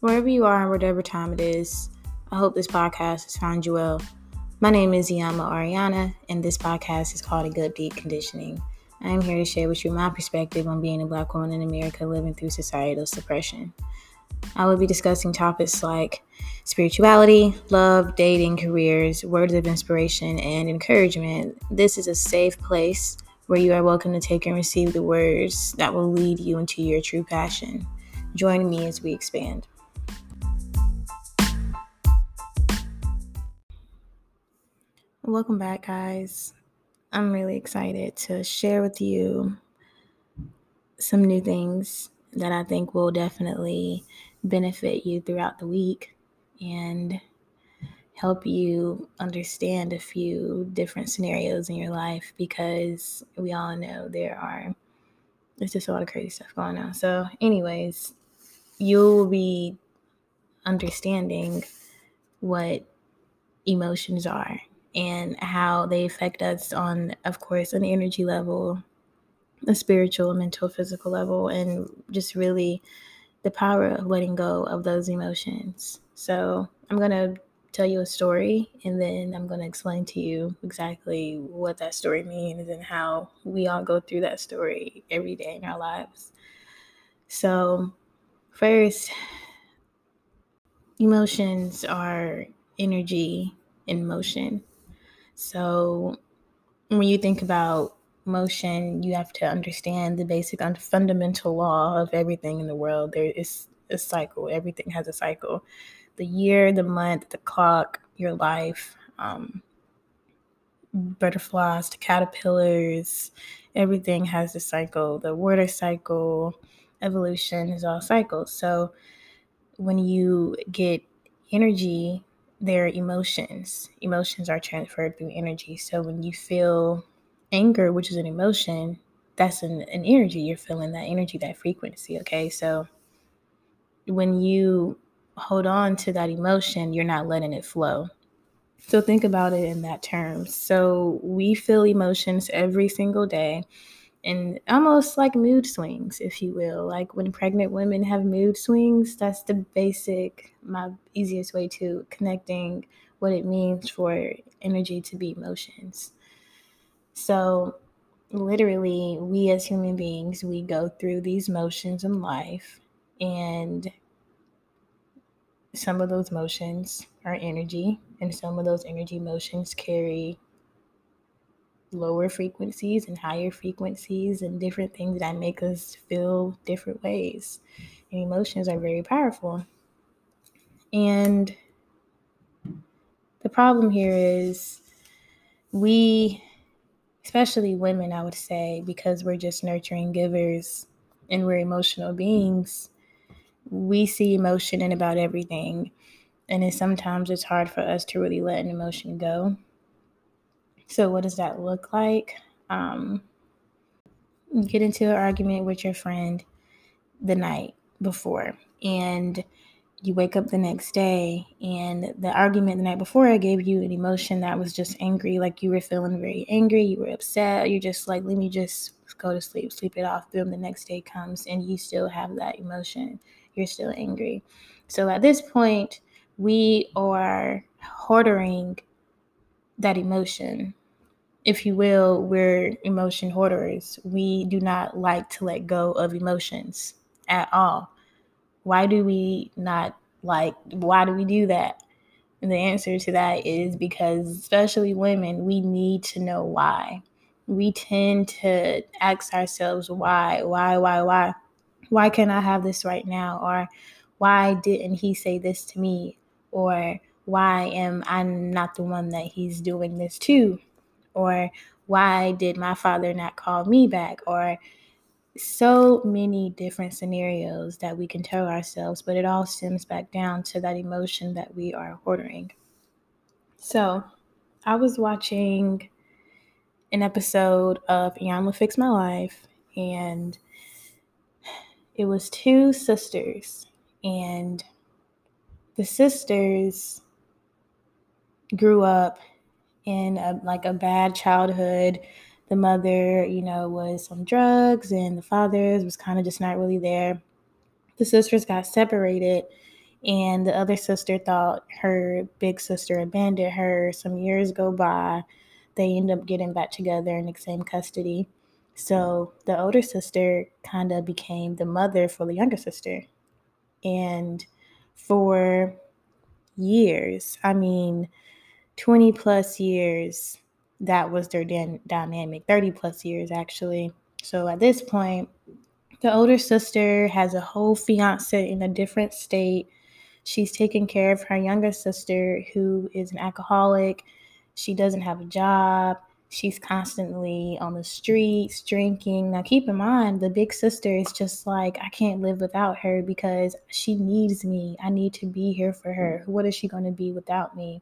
Wherever you are, and whatever time it is, I hope this podcast has found you well. My name is Iyanla Arianna, and this podcast is called A Good Deep Conditioning. I am here to share with you my perspective on being a black woman in America living through societal suppression. I will be discussing topics like spirituality, love, dating, careers, words of inspiration, and encouragement. This is a safe place where you are welcome to take and receive the words that will lead you into your true passion. Join me as we expand. Welcome back, guys. I'm really excited to share with you some new things that I think will definitely benefit you throughout the week and help you understand a few different scenarios in your life because we all know there are there's just a lot of crazy stuff going on. So, anyways, you'll be understanding what emotions are and how they affect us on, of course, an energy level, a spiritual, mental, physical level, and just really the power of letting go of those emotions. So, I'm going to tell you a story and then I'm going to explain to you exactly what that story means and how we all go through that story every day in our lives. So, first, emotions are energy in motion. So when you think about motion, you have to understand the basic fundamental law of everything in the world. There is a cycle, everything has a cycle. The year, the month, the clock, your life, um, butterflies to caterpillars, everything has a cycle. The water cycle, evolution is all cycles. So when you get energy their emotions. Emotions are transferred through energy. So when you feel anger, which is an emotion, that's an, an energy. You're feeling that energy, that frequency. Okay. So when you hold on to that emotion, you're not letting it flow. So think about it in that terms. So we feel emotions every single day and almost like mood swings, if you will. Like when pregnant women have mood swings, that's the basic, my easiest way to connecting what it means for energy to be emotions. So, literally, we as human beings, we go through these motions in life, and some of those motions are energy, and some of those energy motions carry lower frequencies and higher frequencies and different things that make us feel different ways. And emotions are very powerful. And the problem here is we, especially women, I would say, because we're just nurturing givers and we're emotional beings, we see emotion in about everything. And sometimes it's hard for us to really let an emotion go so, what does that look like? Um, you get into an argument with your friend the night before, and you wake up the next day, and the argument the night before gave you an emotion that was just angry, like you were feeling very angry, you were upset, you're just like, let me just go to sleep, sleep it off. Boom, the next day comes, and you still have that emotion. You're still angry. So, at this point, we are hoarding that emotion. If you will, we're emotion hoarders. We do not like to let go of emotions at all. Why do we not like, why do we do that? And the answer to that is because, especially women, we need to know why. We tend to ask ourselves, why, why, why, why? Why can't I have this right now? Or why didn't he say this to me? Or why am I not the one that he's doing this to? Or why did my father not call me back? Or so many different scenarios that we can tell ourselves, but it all stems back down to that emotion that we are hoarding. So I was watching an episode of Iyanla Fix My Life, and it was two sisters, and the sisters grew up in a, like a bad childhood. The mother, you know, was on drugs, and the father was kind of just not really there. The sisters got separated, And the other sister thought her big sister abandoned her. Some years go by. They end up getting back together in the same custody. So the older sister kind of became the mother for the younger sister. And for years, I mean, 20 plus years, that was their dynamic, 30 plus years actually. So at this point, the older sister has a whole fiance in a different state. She's taking care of her younger sister, who is an alcoholic. She doesn't have a job. She's constantly on the streets drinking. Now, keep in mind, the big sister is just like, I can't live without her because she needs me. I need to be here for her. What is she going to be without me?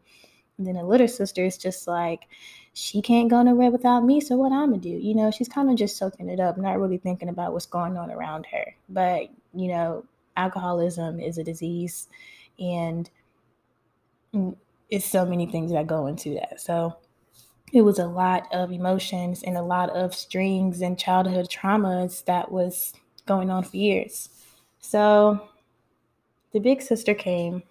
And then the little sister is just like, she can't go nowhere without me. So what I'm gonna do? You know, she's kind of just soaking it up, not really thinking about what's going on around her. But you know, alcoholism is a disease, and mm, it's so many things that go into that. So it was a lot of emotions and a lot of strings and childhood traumas that was going on for years. So the big sister came.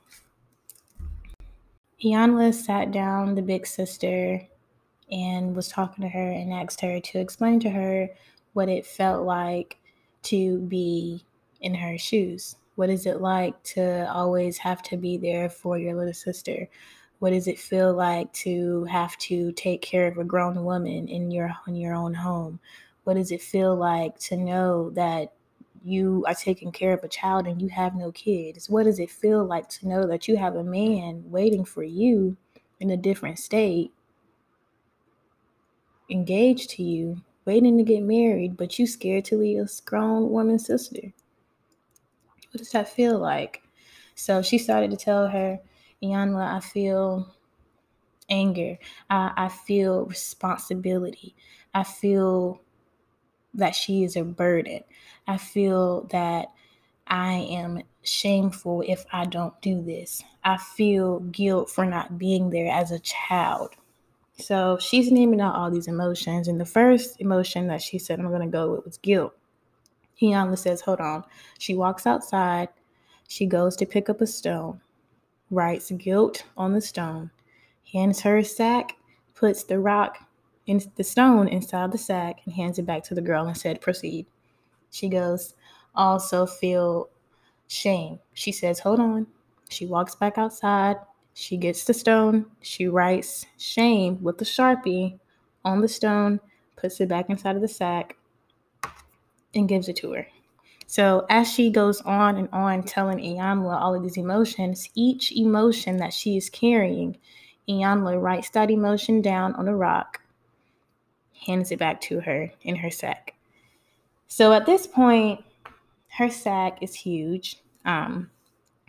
Iyanla sat down the big sister and was talking to her and asked her to explain to her what it felt like to be in her shoes. What is it like to always have to be there for your little sister? What does it feel like to have to take care of a grown woman in your in your own home? What does it feel like to know that you are taking care of a child and you have no kids? What does it feel like to know that you have a man waiting for you in a different state engaged to you, waiting to get married, but you scared to leave a grown woman's sister. What does that feel like? So she started to tell her, Iyanla, I feel anger. I, I feel responsibility. I feel that she is a burden. I feel that I am shameful if I don't do this. I feel guilt for not being there as a child. So she's naming out all these emotions. And the first emotion that she said I'm going to go with was guilt. Iyanla says, Hold on. She walks outside. She goes to pick up a stone, writes guilt on the stone, hands her a sack, puts the rock in the stone inside the sack, and hands it back to the girl and said, Proceed. She goes, Also feel shame. She says, Hold on. She walks back outside, she gets the stone, she writes shame with the sharpie on the stone, puts it back inside of the sack, and gives it to her. So as she goes on and on telling Iyanla all of these emotions, each emotion that she is carrying, Iyanla writes that emotion down on a rock, hands it back to her in her sack. So at this point, her sack is huge. Um,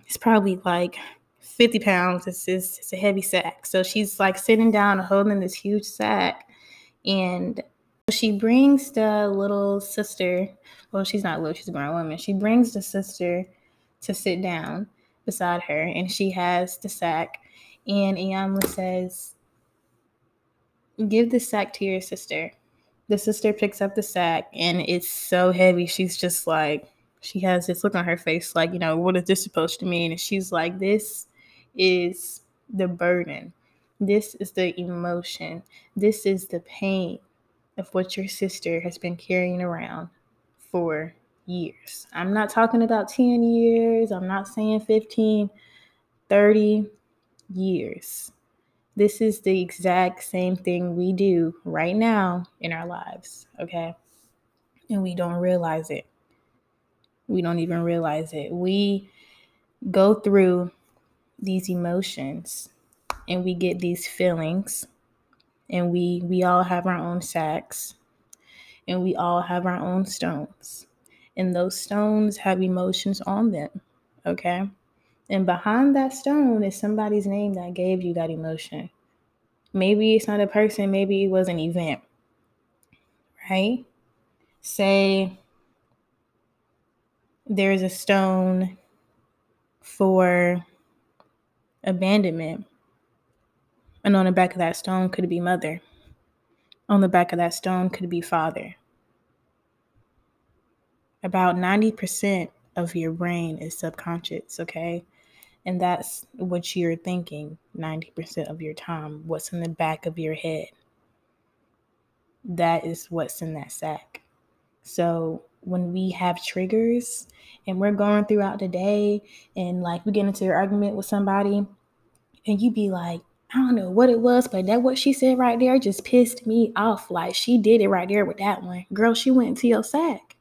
it's probably like 50 pounds. It's, it's, it's a heavy sack. So she's like sitting down and holding this huge sack. And she brings the little sister, well, she's not little, she's a grown woman. She brings the sister to sit down beside her, and she has the sack. And Iyanla says, Give the sack to your sister. The sister picks up the sack, and it's so heavy. She's just like, she has this look on her face, like, you know, what is this supposed to mean? And she's like, This is the burden. This is the emotion. This is the pain of what your sister has been carrying around for years. I'm not talking about 10 years. I'm not saying 15, 30 years. This is the exact same thing we do right now in our lives, okay? And we don't realize it. We don't even realize it. We go through these emotions and we get these feelings and we we all have our own sacks and we all have our own stones and those stones have emotions on them okay and behind that stone is somebody's name that gave you that emotion maybe it's not a person maybe it was an event right say there's a stone for abandonment. And on the back of that stone could be mother. On the back of that stone could be father. About 90% of your brain is subconscious, okay? And that's what you're thinking 90% of your time, what's in the back of your head. That is what's in that sack. So when we have triggers and we're going throughout the day and like we get into an argument with somebody and you be like, I don't know what it was, but that what she said right there just pissed me off. Like she did it right there with that one. Girl, she went into your sack.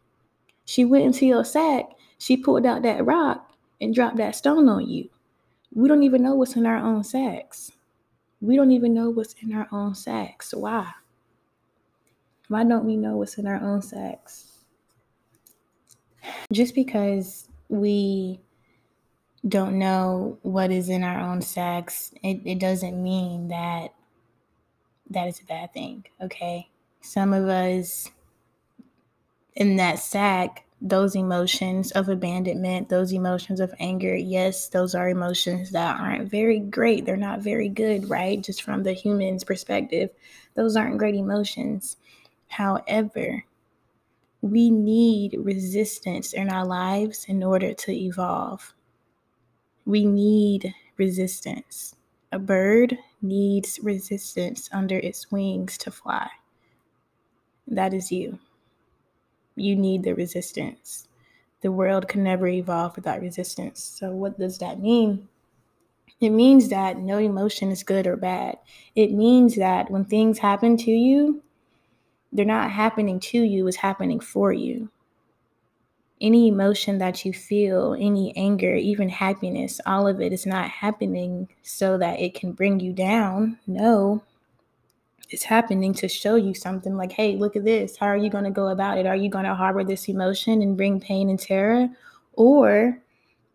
She went into your sack. She pulled out that rock and dropped that stone on you. We don't even know what's in our own sacks. We don't even know what's in our own sacks. Why? Why don't we know what's in our own sacks? Just because we don't know what is in our own sacks, it, it doesn't mean that that is a bad thing. Okay. Some of us in that sack, those emotions of abandonment, those emotions of anger, yes, those are emotions that aren't very great. They're not very good, right? Just from the human's perspective, those aren't great emotions. However, we need resistance in our lives in order to evolve. We need resistance. A bird needs resistance under its wings to fly. That is you. You need the resistance. The world can never evolve without resistance. So, what does that mean? It means that no emotion is good or bad. It means that when things happen to you, they're not happening to you, it's happening for you any emotion that you feel, any anger, even happiness, all of it is not happening so that it can bring you down. No, it's happening to show you something like, hey, look at this. How are you going to go about it? Are you going to harbor this emotion and bring pain and terror? Or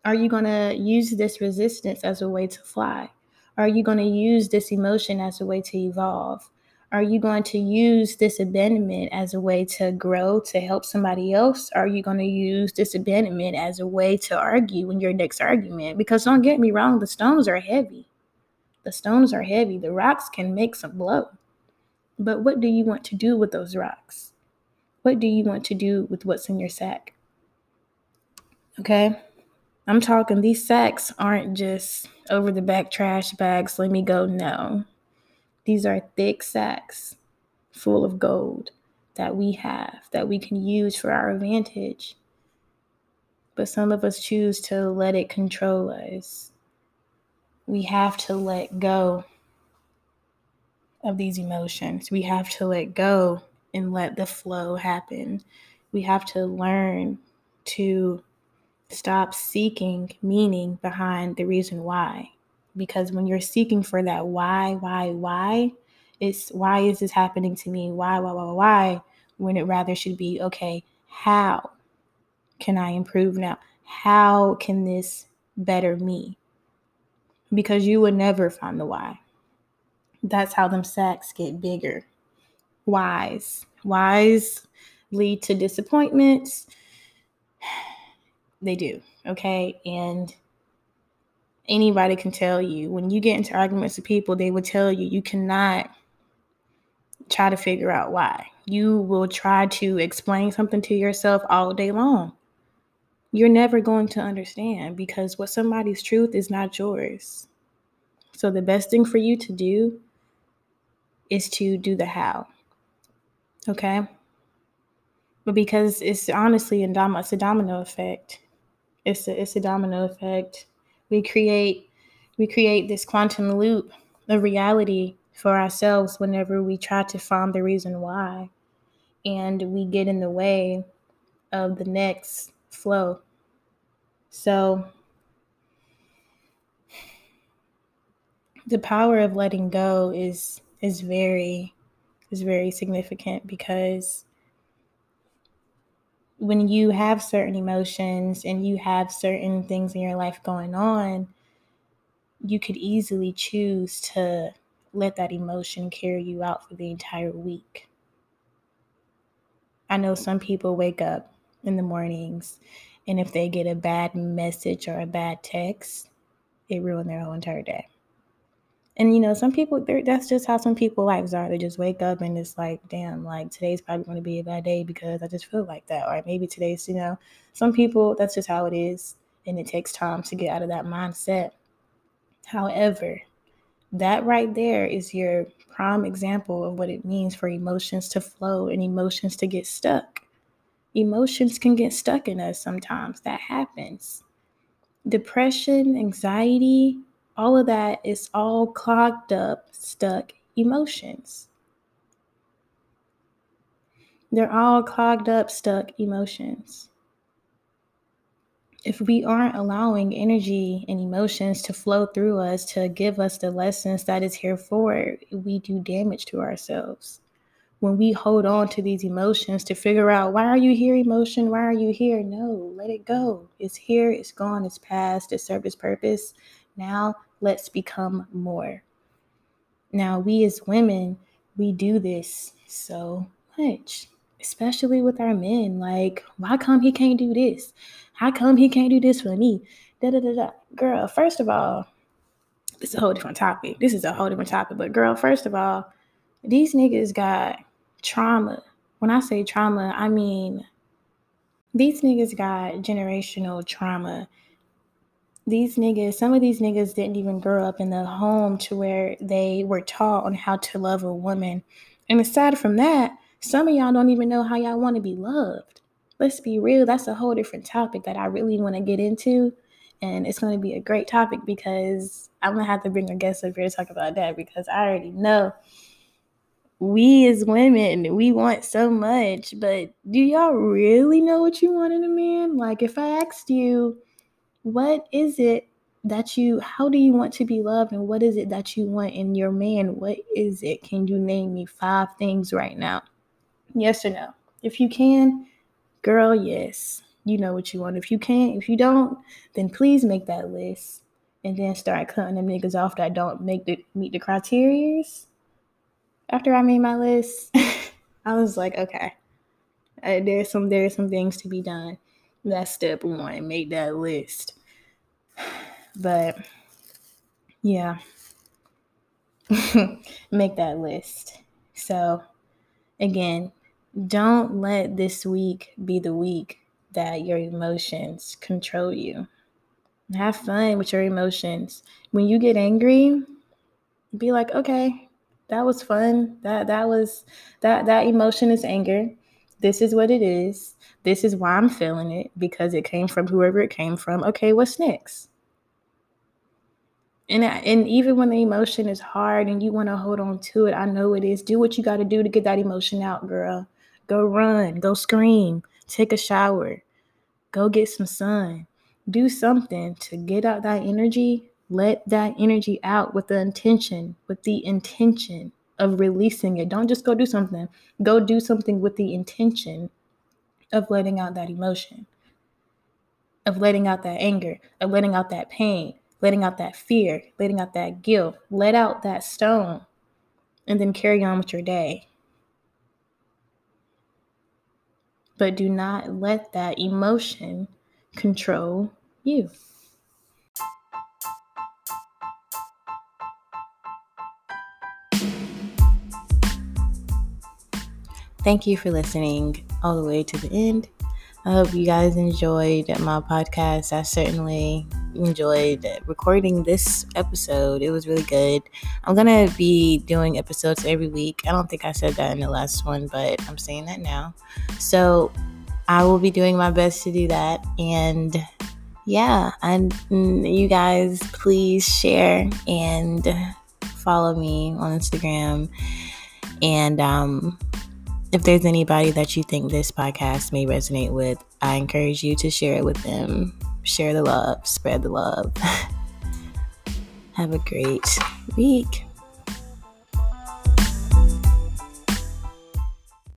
are you going to use this resistance as a way to fly? Are you going to use this emotion as a way to evolve? Are you going to use this abandonment as a way to grow, to help somebody else? Are you going to use this abandonment as a way to argue in your next argument? Because don't get me wrong, the stones are heavy. The stones are heavy. The rocks can make some blow. But what do you want to do with those rocks? What do you want to do with what's in your sack? Okay? I'm talking, these sacks aren't just over the back trash bags, let me go. No. These are thick sacks full of gold that we have that we can use for our advantage. But some of us choose to let it control us. We have to let go of these emotions. We have to let go and let the flow happen. We have to learn to stop seeking meaning behind the reason why because when you're seeking for that why, why, why, it's why is this happening to me? Why, why, why, why? When it rather should be, okay, how can I improve now? How can this better me? Because you would never find the why. That's how them sacks get bigger. Whys. Whys lead to disappointments. They do. Okay. And anybody can tell you when you get into arguments with people, they will tell you you cannot try to figure out why. You will try to explain something to yourself all day long. You're never going to understand because what somebody's truth is not yours. So the best thing for you to do is to do the how. Okay? But because it's honestly a, dom- it's a domino effect. It's a, it's a domino effect we create we create this quantum loop of reality for ourselves whenever we try to find the reason why and we get in the way of the next flow so the power of letting go is is very is very significant because when you have certain emotions and you have certain things in your life going on, you could easily choose to let that emotion carry you out for the entire week. I know some people wake up in the mornings and if they get a bad message or a bad text, it ruined their whole entire day. And you know, some people that's just how some people lives are. They just wake up and it's like, damn, like today's probably going to be a bad day because I just feel like that. Or maybe today's, you know, some people that's just how it is, and it takes time to get out of that mindset. However, that right there is your prime example of what it means for emotions to flow and emotions to get stuck. Emotions can get stuck in us sometimes. That happens. Depression, anxiety, all of that is all clogged up, stuck emotions. They're all clogged up, stuck emotions. If we aren't allowing energy and emotions to flow through us to give us the lessons that is here for, we do damage to ourselves. When we hold on to these emotions to figure out why are you here, emotion? Why are you here? No, let it go. It's here, it's gone, it's past, it served its purpose. Now let's become more. Now, we as women, we do this so much especially with our men. Like, why come he can't do this? How come he can't do this for me? Da da da da. Girl, first of all, this is a whole different topic. This is a whole different topic. But girl, first of all, these niggas got trauma. When I say trauma, I mean these niggas got generational trauma. These niggas, some of these niggas didn't even grow up in the home to where they were taught on how to love a woman. And aside from that, some of y'all don't even know how y'all want to be loved. Let's be real, that's a whole different topic that I really want to get into. And it's going to be a great topic because I'm going to have to bring a guest up here to talk about that because I already know we as women, we want so much, but do y'all really know what you want in a man? Like, if I asked you, what is it that you, how do you want to be loved, and what is it that you want in your man? What is it? Can you name me five things right now? Yes or no? If you can, girl, yes. You know what you want. If you can't, if you don't, then please make that list and then start cutting them niggas off that don't make the meet the criterias. After I made my list, I was like, okay, uh, there's some there's some things to be done. That's step one. Make that list. But yeah, make that list. So again, don't let this week be the week that your emotions control you. Have fun with your emotions. When you get angry, be like, okay, that was fun. That that was that that emotion is anger. This is what it is. This is why I'm feeling it because it came from whoever it came from. Okay, what's next? And and even when the emotion is hard and you want to hold on to it, I know it is. Do what you got to do to get that emotion out, girl. Go run, go scream, take a shower, go get some sun. Do something to get out that energy. Let that energy out with the intention, with the intention of releasing it. Don't just go do something. Go do something with the intention of letting out that emotion, of letting out that anger, of letting out that pain, letting out that fear, letting out that guilt. Let out that stone and then carry on with your day. but do not let that emotion control you. Thank you for listening all the way to the end. I hope you guys enjoyed my podcast. I certainly enjoyed recording this episode. It was really good. I'm going to be doing episodes every week. I don't think I said that in the last one, but I'm saying that now. So I will be doing my best to do that. And yeah, and you guys please share and follow me on Instagram. And um, if there's anybody that you think this podcast may resonate with, I encourage you to share it with them. Share the love, spread the love. Have a great week.